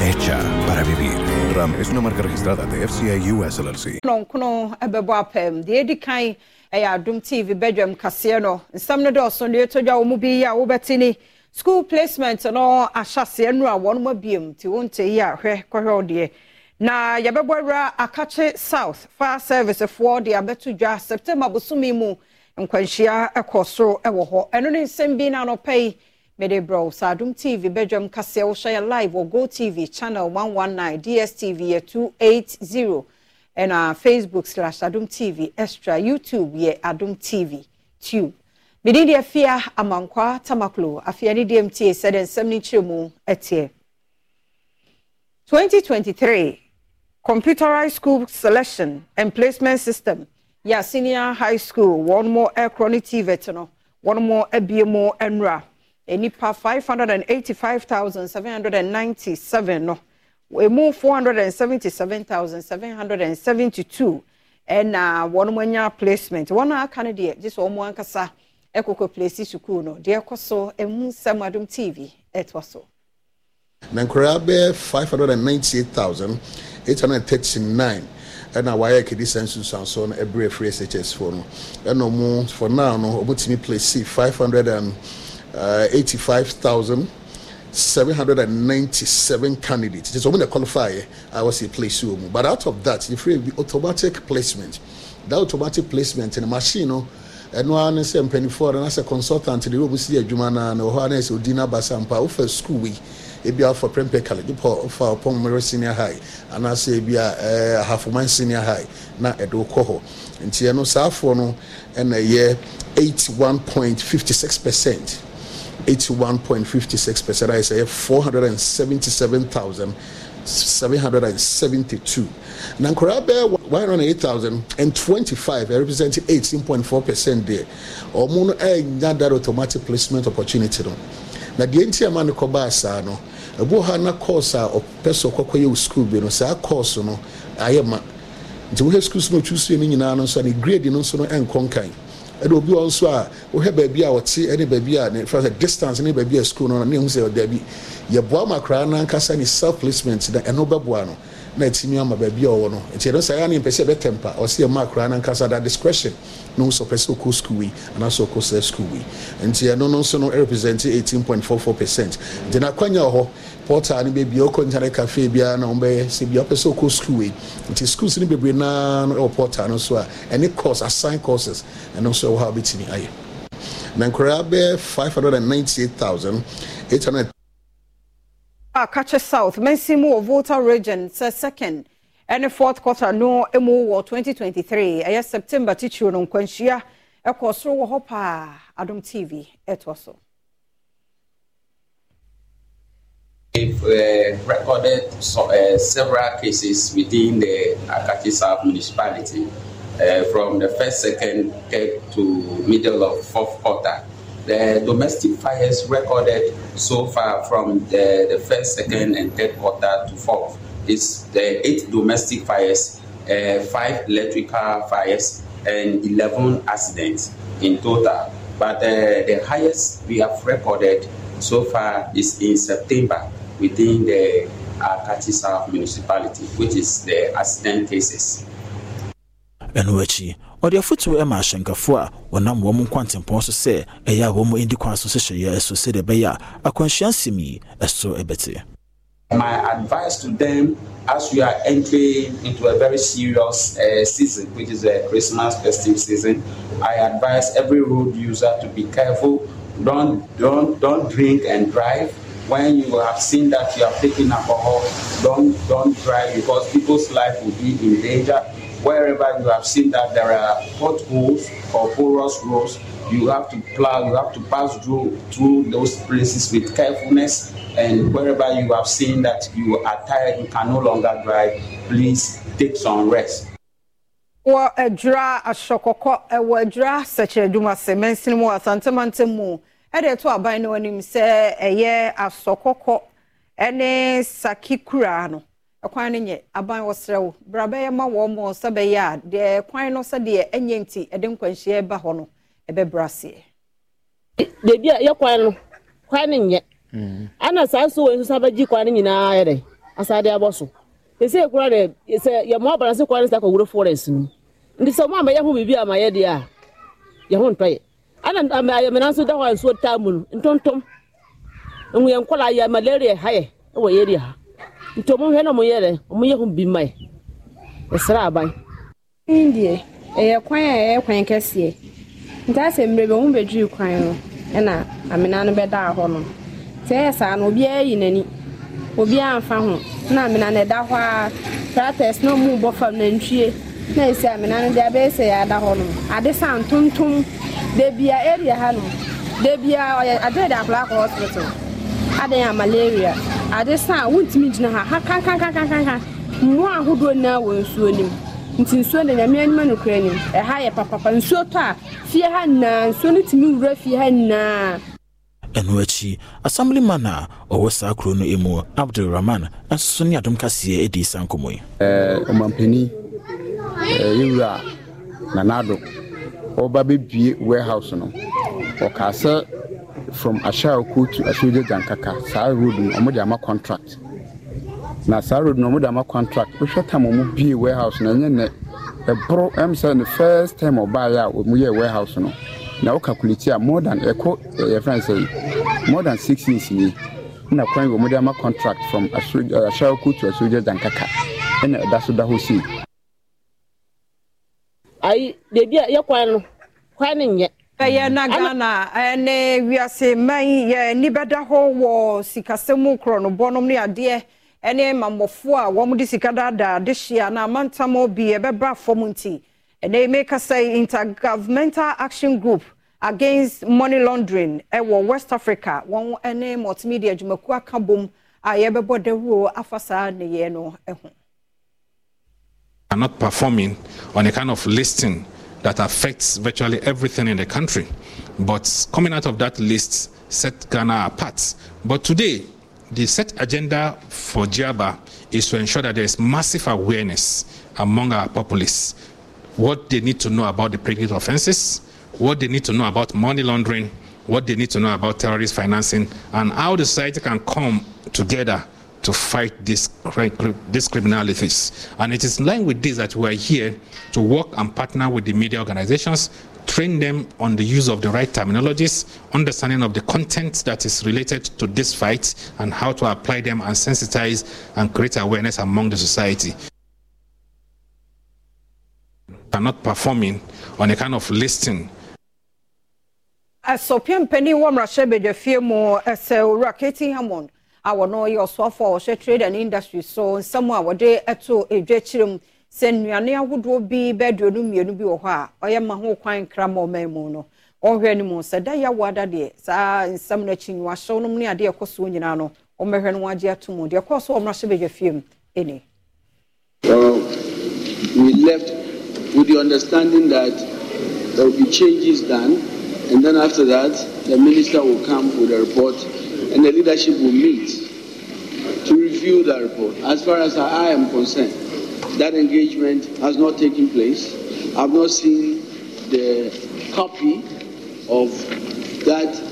Hecha para vivir. RAM es una marca registrada de FCA US LLC. Kronkron ɛbɛbɔ apɛm deɛ edi kan ɛyɛ adum tv bedwam kaseɛ no. Nsɛm no dɔɔso deɛ ɛtɔ dwa wɔn bi school placement no ahyɛseɛ no a wɔn mo abiem te wɔn te yi a hwɛ kɔhwɛ na south fire service foɔ de abɛto dwa september bosomi mu nkwanhyia ɛkɔ soro ɛwɔ hɔ ɛno ne nsɛm bi na anɔpɛ. Mede brɛ adom tv bɛdwam kaseɛ wohyɛ yɛ live wɔ go tv channel 119 dstv yɛ 280 ɛna facebook slash adom tv extra youtube yɛ adom tv tube. Mede deɛ afia amankwa tamaklo afia ne deɛ mtie sɛde nsɛm no kyerɛ mu ɛteɛ 2023 computerized school selection and placement system. Yɛ senior high school wɔn mo ɛkorɔ ne tvet no wɔn mo abie mu nwura nipa five hundred and eighty-five thousand seven hundred and ninety-seven no. Emu four hundred and seventy-seven thousand seven hundred and seventy-two. Ɛna wɔn anya placement. Wɔn a aka no deɛ gye sɛ wɔn ankasa ɛkɔkɔ place sukuu no. Deɛ ɛkɔ so emu nsɛm adum tv ɛtoa so. na nkwadaa bɛyɛ five hundred and ninety-eight thousand eight hundred and thirty-nine. Ɛna wayɛ kedi sɛ nsusuanso no ɛbrɛ free shs foɔ no ɛna ɔmo for now no. Ɔmo place five hundred and uh, 85,797 candidates. It's only a qualifier. I was a place room. But out of that, if you automatic placement, that automatic placement in a machine, know, ɛno ara ne sɛ mpanimfoɔ no na sɛ consultant de wɔn si adwuma no na ɔhɔ ara sɛ odi n'abasa mpa wofa school yi ebi afa prempeh college pɔ ɔfa ɔpɔn mmere senior high anaasɛ ebi a ɛɛ ahafoman senior high na ɛde kɔ hɔ nti ɛno saafoɔ no ɛna ɛyɛ eighty one point fifty six percent. 81.56 percent I say 477,000 772. Now, Korabe 108,025 representing 18.4% there. Omono enya that automatic placement opportunity. No. Na deɛ nti ama no kɔbaa saa no, ɛbu ha na course a ɔpɛ sɛ ɔkɔkɔyɛ wɔ school bi no, saa course no ayɛ ma. Nti wohɛ schools no ɔtwusie no nyinaa no nso a ne grade no nso no ɛnkɔ ɛna obi wɔ nso a wohwɛ baabi a wɔte ɛne baabi a ne fɛ sɛ distance ne baabi a school no ne ho sɛ daabi yɛboa ma koraa nankasa ne self placement na ɛno bɛboa no na ɛtumi ama baabi a ɔwɔ no. Nti ɛno ɛyɛ ne mpɛ sɛ ɛbɛtɛmpa ɔsɛ yɛ ma koraa nankasa da discretion na wo sɛ ɔpɛ sɛ ɔkɔ school yi anaasɛ ɔkɔ sɛ school yi. Nti ɛno no nso no represent 18.44 percent. Nti na akwanya wɔ hɔ portal no baabi ɔkɔ internet cafe biara na wɔbɛyɛ sɛ bia ɔpɛ sɛ ɔkɔ school yi nti schools no bebree naa ɛwɔ portal no so a ɛne course assign courses ɛno nso ɛwɔ ha wobɛtumi ayɛ. Na nkwaraa bɛyɛ 598800 Akache South, Mensimu of Volta region, sɛ second. Ɛne fourth quarter no mu wɔ 2023 ɛyɛ september titiri no nkwanhyia ɛkɔ soro wɔ hɔ paa. Adom tv ɛtoa so We've uh, recorded so, uh, several cases within the Akatsi South municipality uh, from the first, second, third to middle of fourth quarter. The domestic fires recorded so far from the, the first, second, and third quarter to fourth is the eight domestic fires, uh, five electrical fires, and 11 accidents in total. But uh, the highest we have recorded so far is in September within the Akati South municipality, which is the accident cases. ɛno akyi ɔde afotuo ma ahyɛnkafo a wɔnam wɔn nkwantempɔn so sɛ ɛyɛ a wɔn adi kwan so hyehyɛeɛ so sɛdeɛ ɛbɛyɛ a akwanhyia nsɛm yi ɛso ɛbɛte My advice to them as we are entering into a very serious uh, season, which is a Christmas festive season, I advise every road user to be careful. Don't don't don't drink and drive when you have seen that you have taken alcohol, don't don't drive because people's life will be in danger. Wherever you have seen that there are potholes or porous roads, you have to plow, you have to pass through through those places with carefulness. And wherever you have seen that you are tired, you can no longer drive, please take some rest. wɔ adwira asɔkɔkɔ ɛwɔ adwira sɛkyɛ adwuma sɛ mɛnsini mu asantemantam mu ɛde ɛto aban no anim sɛ ɛyɛ asɔkɔkɔ ɛne saki kura no ɛkwan no nyɛ aban wɔsrɛ wo. Bra bɛyɛ ma wɔn mo sɛ bɛyɛ a deɛ kwan no sɛdeɛ ɛnyɛ nti ɛde nkwanhyia ɛba hɔ no ɛbɛbrɛ aseɛ. beebi a yɛ kwan no kwan no nyɛ. Ana saa nso wɔ nso sa bɛgye kwan no nyinaa yɛ dɛ asade abɔ so. Esi ekura dɛ sɛ yɛ mɔ abana se kwan no sa kɔ wuro forest no nti sɛ ɔmo ama yɛ ho biribi ama yɛ deɛ a yɛ ho ntɔ yɛ. ana ma ya mena so da hwan so ta mu ntontom. Nwu ye nkola ya malaria ha ye wo ha. Ntom hwe na mu ye re mu bi mai esra aban. Ndie ɛyɛ kwan a ɛyɛ kwan kɛseɛ. Nti asɛ mmerɛ bɛ ho bɛdwiri kwan no ɛna amena no bɛda hɔ no. Sɛ ɛyɛ saa no obiara yi n'ani. Obiara mfa ho. Na amena no ɛda hɔ a tractors na ɔmo bɔ fam nantwie na esi amena no deɛ abɛyɛ sɛ yɛada hɔ no ade sa ntontom debia area ha no debia ɔyɛ ade de akora akɔ hospital. Adan a malaria. Ade sa a wontumi gyina ha ha kankankankankanka mmoa ahodoɔ nyinaa wɔ nsuo nim nti nsuo no nyame anim anokora nim ɛha yɛ papapa nsuo tɔ a fie ha nyinaa nsuo no tumi wura fie ha nyinaa ɛno akyi assemblyman a ɔwɔ saa kuro no mu abdulrahman nso ne adom kaseɛ adi sa nkɔmmɔ yi ɔmampani yɛwura nanado ɔba bɛbie warehouse no. Ɔkaa sɛ from ashaoko to asogya gyankaka saa road no ɔmode ama contract. Na saa road no ɔmode ama contract. Wohwɛ tam ɔmo bie warehouse no ɛnyɛ nnɛ ɛboro ɛm sɛ the first time ɔbaeɛ a ɔmo yɛ warehouse no. Na wo calculate a more than ɛkɔ yɛfrɛ sɛ more than six years nie na kwan wɔ ɔmode ama contract from ashaoko to asogya gyankaka. Ɛna ɛda so da hɔ sei. Ayi beebi a yɛ kwan no kwan no nyɛ. ɛyɛ na ghana ɛne wiase man yɛ ani bɛda hɔ wɔ sikasɛm korɔnobɔ nom ne adeɛ ɛne mammɔfoɔ a wɔn de sika daadaa de hyia na amantam bi ɛbɛba fam nti ɛnɛ meka sɛ intergovernmental action group against money laundering ɛwɔ west africa wɔn ne multimedia adwumakuo aka bom a yɛbɛbɔ dawuro afa saa nneyɛ no ho are not performing on a kind of listing that affects virtually everything in the country. But coming out of that list set Ghana apart. But today, the set agenda for GIABA is to ensure that there is massive awareness among our populace what they need to know about the predicate offenses, what they need to know about money laundering, what they need to know about terrorist financing, and how the society can come together to fight this criminalities. And it is in line with this that we are here to work and partner with the media organizations, train them on the use of the right terminologies, understanding of the content that is related to this fight, and how to apply them and sensitize and create awareness among the society. Are not performing on a kind of listing asɔpia mpanin wɔ mmarahyɛ badwafie mu ɛsɛ owura K.T. Hammond a wɔno yɛ ɔsoafoɔ a wɔhwɛ trade and industry. So nsɛm a wɔde ɛto edwa akyire mu sɛ nnuane ahodoɔ bi bɛaduonu mmienu bi wɔ hɔ a ɔyɛ ma ho kwan kra ma ɔman mu no ɔhwɛ no mu sɛ da yɛawo ada deɛ saa nsɛm no akyi nwahyɛw no mu ne adeɛ ɛkɔ soɔ nyinaa no ɔmmɛhwɛ no agye ato mu deɛ ɛkɔɔ so ɔmmrahyɛ bɛdwa fie mu we left with the understanding that there will be changes done, and then after that, the minister will come with a report, and the leadership will meet to review that report. As far as I am concerned, that engagement has not taken place. I've not seen the copy of that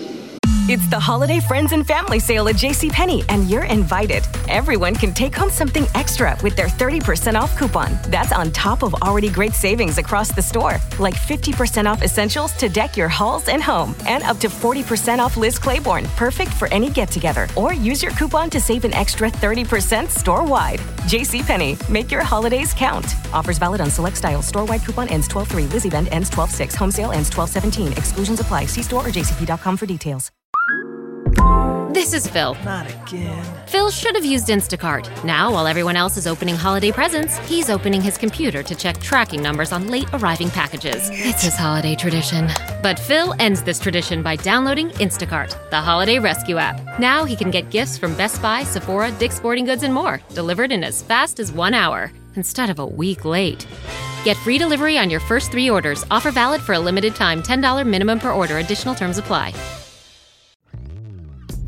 It's the holiday friends and family sale at JCPenney, and you're invited. Everyone can take home something extra with their 30% off coupon. That's on top of already great savings across the store, like 50% off essentials to deck your halls and home, and up to 40% off Liz Claiborne, perfect for any get together. Or use your coupon to save an extra 30% store wide. JCPenney, make your holidays count. Offers valid on select styles. Store wide coupon ends 12 3. Liz event ends 12 6. Home sale ends 12 17. Exclusions apply. See store or jcp.com for details. This is Phil. Not again. Phil should have used Instacart. Now, while everyone else is opening holiday presents, he's opening his computer to check tracking numbers on late arriving packages. It's his holiday tradition. But Phil ends this tradition by downloading Instacart, the holiday rescue app. Now he can get gifts from Best Buy, Sephora, Dick's Sporting Goods, and more, delivered in as fast as one hour instead of a week late. Get free delivery on your first three orders. Offer valid for a limited time $10 minimum per order. Additional terms apply.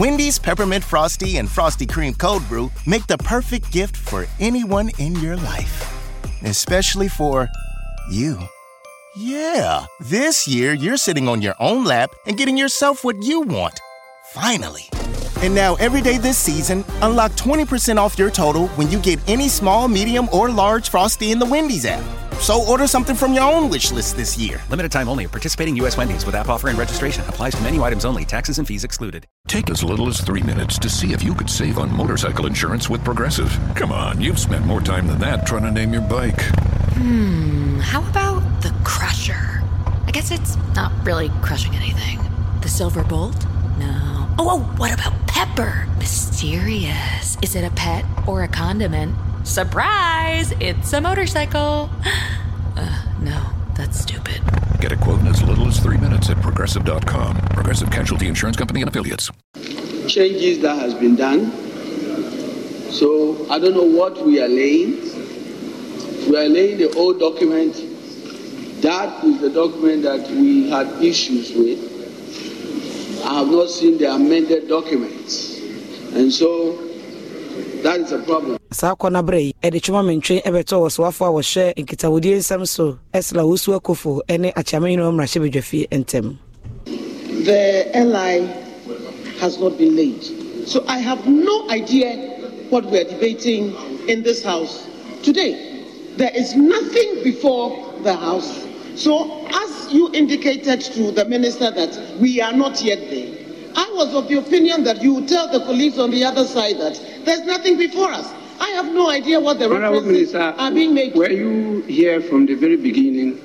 Wendy's Peppermint Frosty and Frosty Cream Cold Brew make the perfect gift for anyone in your life, especially for you. Yeah, this year you're sitting on your own lap and getting yourself what you want. Finally. And now, every day this season, unlock 20% off your total when you get any small, medium, or large Frosty in the Wendy's app. So order something from your own wish list this year. Limited time only. Participating U.S. Wendy's with app offer and registration applies to menu items only. Taxes and fees excluded. Take as little as three minutes to see if you could save on motorcycle insurance with Progressive. Come on, you've spent more time than that trying to name your bike. Hmm, how about the Crusher? I guess it's not really crushing anything. The Silver Bolt? No. Oh, oh, what about Pepper? Mysterious. Is it a pet or a condiment? Surprise! It's a motorcycle. Uh, no, that's stupid. Get a quote in as little as three minutes at progressive.com. Progressive Casualty Insurance Company and affiliates. changes that has been done. So I don't know what we are laying. We are laying the old document. That is the document that we had issues with. I have not seen the amended documents. And so that is a problem. saa no berɛ yi ɛde twoma mentwe ɛbɛtɔ a wɔhyɛ nkitawodie nsɛm so ɛsla wosu akofo ne mmarahyɛ badwafie ntɛm The LI has not been laid. So I have no idea what we are debating in this House today. There is nothing before the House. So, as you indicated to the Minister that we are not yet there, I was of the opinion that you would tell the colleagues on the other side that there's nothing before us. I have no idea what the references Minister, are being made. Were you here from the very beginning?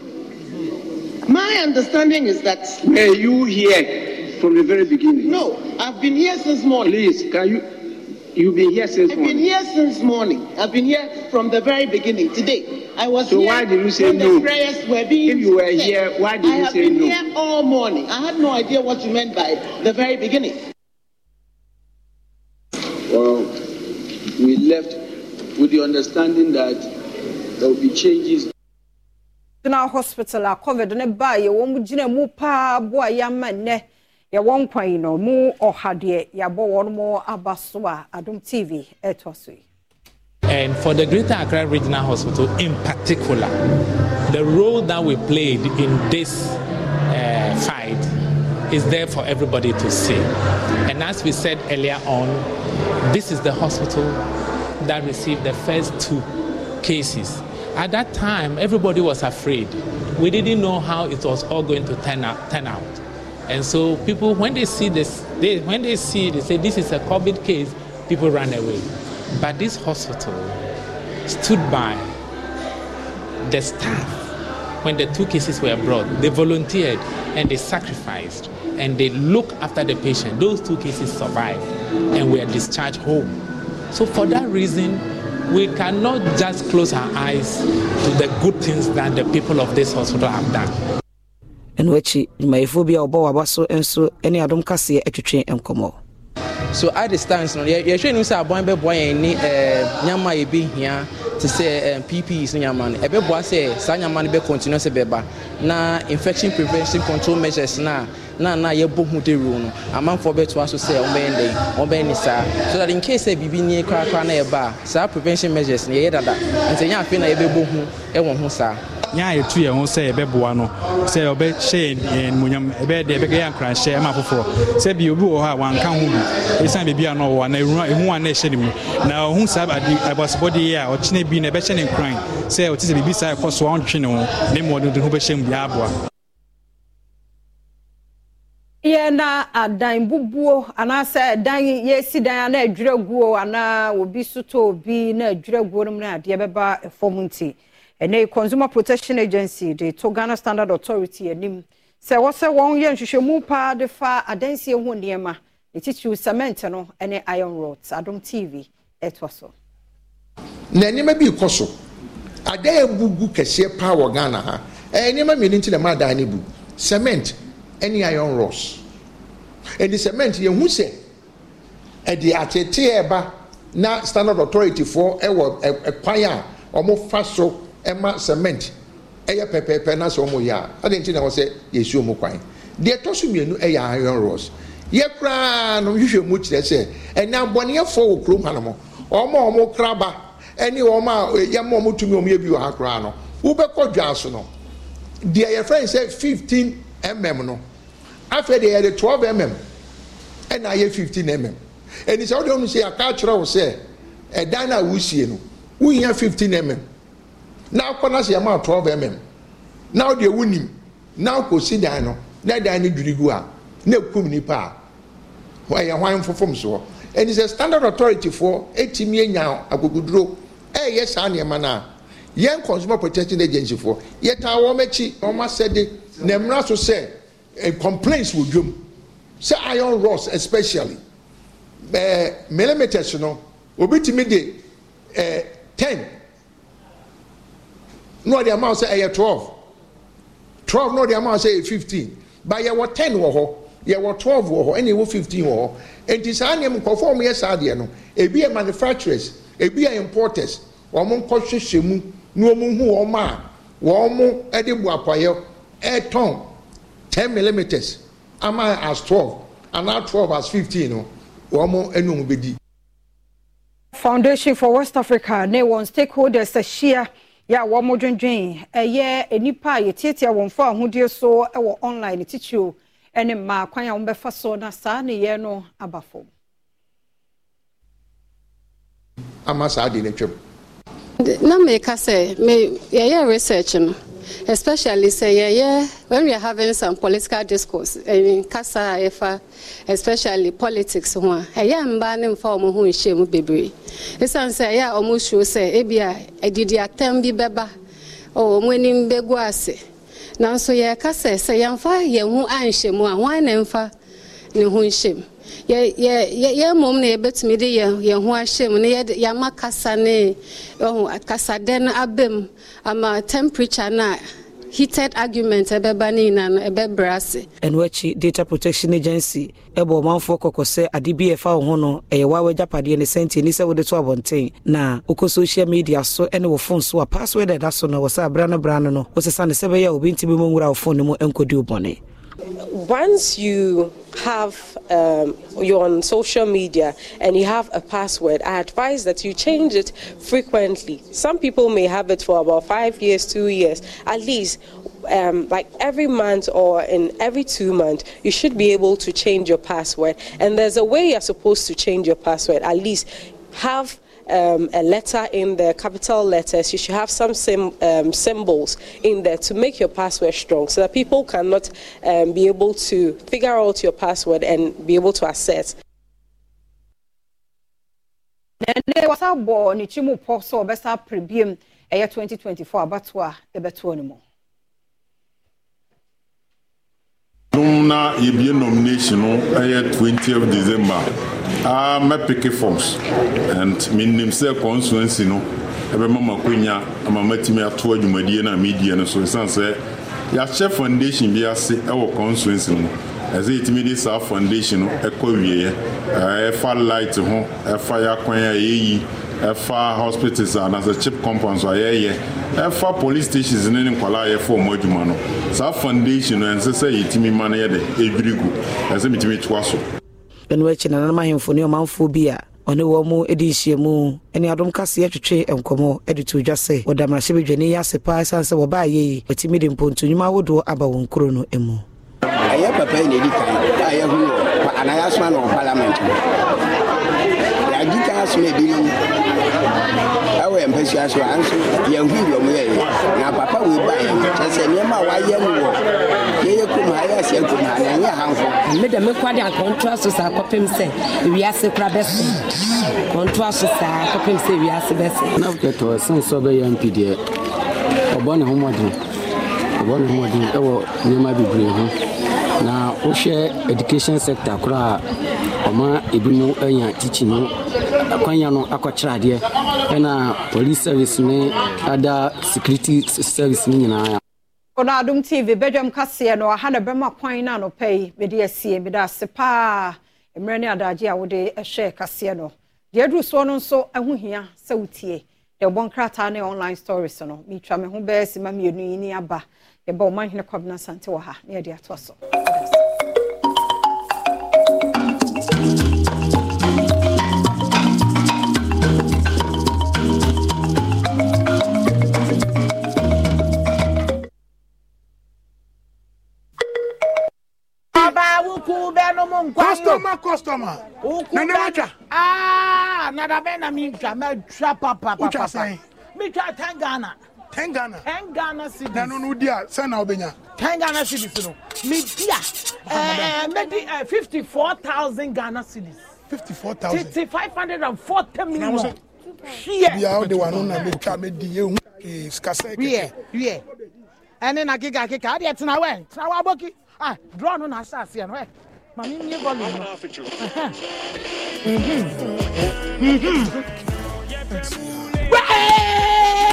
My understanding is that. Were you here from the very beginning? No, I've been here since morning. Please, can you? You've been here since I've morning. been here since morning. I've been here from the very beginning. Today, I was So here why did you say when no? the prayers were being. If you were said. here, why did I you have say been no? here all morning. I had no idea what you meant by the very beginning. Well, we left with the understanding that there will be changes. general hospital a covid ne baa yɛwɔ mu gyina mu paa boa yɛama nnɛ yɛwɔ nkwan yi no mu ɔha deɛ yɛabɔ wɔn aba so a adom tv ɛtoa so yi And for the Greater Accra Regional Hospital in particular, the role that we played in this uh, fight is there for everybody to see. And as we said earlier on, this is the hospital that received the first two cases. At that time, everybody was afraid. We didn't know how it was all going to turn out. Turn out. And so people, when they see this, they, when they see, they say this is a COVID case, people run away. But this hospital stood by the staff when the two cases were brought. They volunteered and they sacrificed and they looked after the patient. Those two cases survived and were discharged home. So for that reason, we cannot just close our eyes to the good things that the people of this hospital have done. Ɛno akyi dwumayɛfoɔ bi a wɔbɔ waba so nso ne adom kaseɛ atwitwe nkɔmmɔ. So at the stance no yɛhwɛ nim sɛ abɔn bɛboa yɛn ne nyama a yɛbi hia te sɛ ppes no nyama no. Ɛbɛboa sɛ saa nyama no bɛcontinue sɛ bɛba. Na infection prevention control measures no a na na yɛbɔ hu de rule no amanfoɔ bɛtoa so sɛ ɔmbɛyɛ dɛn ɔmbɛyɛ ne saa. So that in sɛ biribi nie korakora na yɛba a saa prevention measures no yɛyɛ dada. Nti ɛnyɛ afei na yɛbɛbɔ hu ɛwɔ ho saa. Nya a yɛtu yɛn ho sɛ yɛbɛboa no sɛ ɔbɛhyɛ yɛn animonyam ɛbɛyɛ deɛ ɛbɛyɛ nkranhyɛ ma foforɔ. Sɛ bi obi wɔ hɔ a wanka ho bi ɛsiane baabi a na ɔwɔ na ɛhu a na ɛhyɛ ne mu. Na ɔhu saa abasebɔde yi a ɔkyena bi na ɛbɛhyɛ ne nkran sɛ ɔte sɛ biribi saa ɛkɔ so a ɔntwe ne ho na mmɔ de ho bɛhyɛ mu bi aboa. Yɛ na adan bubuo anaasɛ dan yɛsi dan na adwira guo anaa obi so obi na adwira guo no mu na adeɛ bɛba fam nti ɛnɛ consumer protection agency de to ghana standard authority anim. Sɛ wɔsɛ wɔn yɛ nhwehwɛmu paa de fa adansie ho nneɛma ne titiriw cement no ne iron rods adom tv ɛtoa so. Na nneɛma bi kɔ so. Adan abugu kɛseɛ paa wɔ ghana ha. Ɛyɛ nneɛma mmienu nti na ma adan no bu. Cement ne iron rods. Ɛdi cement yɛn hu sɛ ɛde atete ɛba na standard authority foɔ ɛwɔ ɛkwan a wɔn fa so ɛma cement ɛyɛ pɛpɛɛpɛ na sɛ wɔn yɛ a adi nti na wɔ sɛ yɛsi wɔn kwan? Deɛ ɛtɔ so mmienu ɛyɛ iron rods. Yɛ koraa no hwehwɛ mu kyerɛ sɛ ɛnna abɔneɛfoɔ wɔ kurom hanom wɔn a wɔn kraba ɛne wɔn a yɛma wɔn tumi wɔn yɛ bi wɔ ha koraa no wobɛkɔ dwa so no. Deɛ yɛfrɛ no sɛ fifteen mm no. Afei deɛ yɛde twelve mm ɛna ayɛ fifteen mm ɛni sɛ ɔde ɔno sɛ yɛaka akyerɛ wo sɛ ɛdan a wusie no wuhia fifteen mm na akɔ na sɛ yɛma twelve mm na ɔde ewu nim na akɔ si dan no na dan no dwiri gu a na ekum nipa a ɛyɛ hwan fofom soɔ ɛni sɛ standard authority foɔ etimi enya agogoduro ɛyɛ saa nneɛma no a yɛn consumer protection agency foɔ yɛtaa wɔn akyi wɔn asɛde na mmira so sɛ ɛ complaints wɔ dwom sɛ iron rods especially. Ɛɛ millimeters no obi tumi de ɛɛ ten na ɔde ama sɛ ɛyɛ twelve. Twelve na ɔde ama sɛ ɛyɛ fifteen. Ba yɛwɔ ten wɔ hɔ yɛwɔ twelve wɔ hɔ ɛna ɛwɔ fifteen wɔ hɔ nti saa nneɛma nkɔfo a wɔyɛ saa adeɛ no. Ebi yɛ manufacturers ebi yɛ importers. Wɔn nkɔ hyehyɛ mu na wɔn hu wɔn a wɔn de bu apayɛ ɛtɔn ten millimeters. Ama as twelve anaa twelve as fifteen no. Wɔn anum bɛdi. foundation for west africa ne wɔn stakeholders ahyia yɛ a wɔn dwendwen ɛyɛ nipa a yɛtiatia wɔn fo ahodeɛ so wɔ online titio ne mmaa kwan a wɔbɛfa so na saa ne yɛ no aba fam. ama saa de n'atwam. na meka sɛ me yɛyɛ research no especially sɛ yɛyɛ when we are having some political discourse I mean, kasa a yɛfa especially politics ho a ɛyɛ mmaa ne mfa wɔn ho nhyɛ mu bebree ɛsiane sɛ ɛyɛ a wɔn suo sɛ ebi a adidi atam bi bɛba ɔwɔ wɔn anim bɛgu ase nanso yɛreka sɛ sɛ yɛmfa yɛn ho anhyɛ mu a wɔn na mfa ne ho nhyɛ mu yɛ mmom na yɛbɛtumi de yɛn ho ahyɛ mu na yɛama kasa ne kasadɛ no aba mu ama temperature na heated argument ɛbɛba ne nyinaa no ɛbɛbrɛ ase. ɛno akyi data protection agency ɛbɔ ɔmanfoɔ kɔkɔ sɛ ade bi ɛfa wo ho no ɛyɛ waa wagyapadeɛ ne sɛnti ani sɛ wode to abɔnten na wokɔ social media so ne wo phone so a password ɛda so no wɔ sɛ abra no bra no no wosesa sɛ bɛyɛ a obi ntimi mu nwura wo phone no mu ɛnkɔdi wo bɔne Once you have um, you're on social media and you have a password, I advise that you change it frequently. Some people may have it for about five years, two years, at least. Um, like every month or in every two months, you should be able to change your password. And there's a way you're supposed to change your password. At least have um, a letter in there, capital letters. You should have some um, symbols in there to make your password strong so that people cannot um, be able to figure out your password and be able to access. wasa bɔ ne kyi mu pɔ sɛ ɔbɛsa ɛyɛ 2024 abato a ɛbɛtoɔ mu nom na yɛbie nomination no ɛyɛ 20th december. A mɛpeke forms. And menim sɛ constituency no ɛbɛma makwanya ama matumi ato adwumadie no a medie no so. Ɛsiane sɛ yɛahyɛ foundation bi ase ɛwɔ constituency no ɛsɛ yɛtumi de saa foundation no ɛkɔ wieɛ ɛfa light ho ɛfa yɛakwan a yɛyi ɛfa hospitals anaasɛ chip compounds a yɛyɛ ɛfa police stations ne ne nkwalaa a yɛfa ɔmo adwuma no. Saa foundation no ɛnsɛ sɛ yɛtumi ma no yɛde ɛdwiri gu ɛsɛ metumi toa so. Ɛno akyi nananom ahemfo ne ɔmanfoɔ bi a ɔne wɔ mu de nhyiamu ne adom kaseɛ twetwe nkɔmmɔ de to dwa sɛ wɔda mmarahyɛbadwani yi ase paa ɛsiane sɛ wɔbaayɛ yi watumi de mpontonwuma ahodoɔ aba wɔn kuro no mu ɛyɛ papa yi na ɛdi kan a yɛhu wɔ anaa yɛasoma no wɔ parliament. mu asoma ebinom. Ɛwɔ yɛn mpasua so a nso yɛnhu deɛ ɔmo yɛyɛ na papa wei ba yɛn kyerɛ sɛ nneɛma a wayɛ no wɔ yɛyɛ kurom ha yɛ aseɛ kurom ha na ɛnyɛ ahamfo meda mekɔde akɔntoa so saa kɔpem sɛ ewiase kora bɛso kɔntoa so saa kɔpem sɛ ewiase bɛso na kɛtɔ ɛsen sɛ ɔbɛyɛ mp deɛ ɔbɔ ne ho mmɔden. Ɔbɔ ne ho mmɔden ɛwɔ nneɛma bebree ho. Na wohwɛ education sector koraa ɔma ebinom anya teaching no. Akwanya no akɔkyerɛ adeɛ ɛna police service ne ada security service no nyinaa ɔno adom tv bɛdwam kaseɛ no aha na bɛma kwan no anɔpɛ yi. Mede asie mede ase paa. Mmerɛ ne adagye a wode hwɛ kaseɛ no. Deɛ aduru soɔ no nso ho hia sɛ wotie. Deɛ ɔbɔ nkrataa ne online stories no metwa me ho bɛɛ si ma mmienu yi ni aba. Yɛbɛ ɔmanhene kɔbena sante wɔ ha na yɛde atoa so. customer. Nana Wacha. Ah, Nada Bena Mincha, Melcha Papa. Ucha Sai. Micha Tangana. Tangana. Tangana City. Nanu Nudia, Sana Obenya. Tangana medi a medi eh, eh, fifty four thousand ghana cedis. fifty four thousand. five hundred and forty million. hiɛ. bia o de wa no na mi twa mi di ehu sikasɛ kɛkɛ. wiɛ wiɛ ɛni na kika kika adiɛ tina wɛ tina wa aboki ah draw no na asa aseɛ no Mami, maami mi ye bɔlu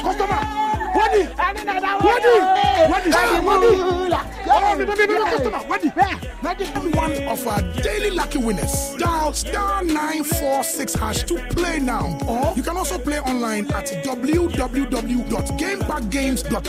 customer. Wadi! Ɛne na da Wadi! Wadi! Wadi! Oh, Wadi! Wadi one of our daily lucky winners. Dial star 946 hash to play now. Or you can also play online at www.gamepackgames.com.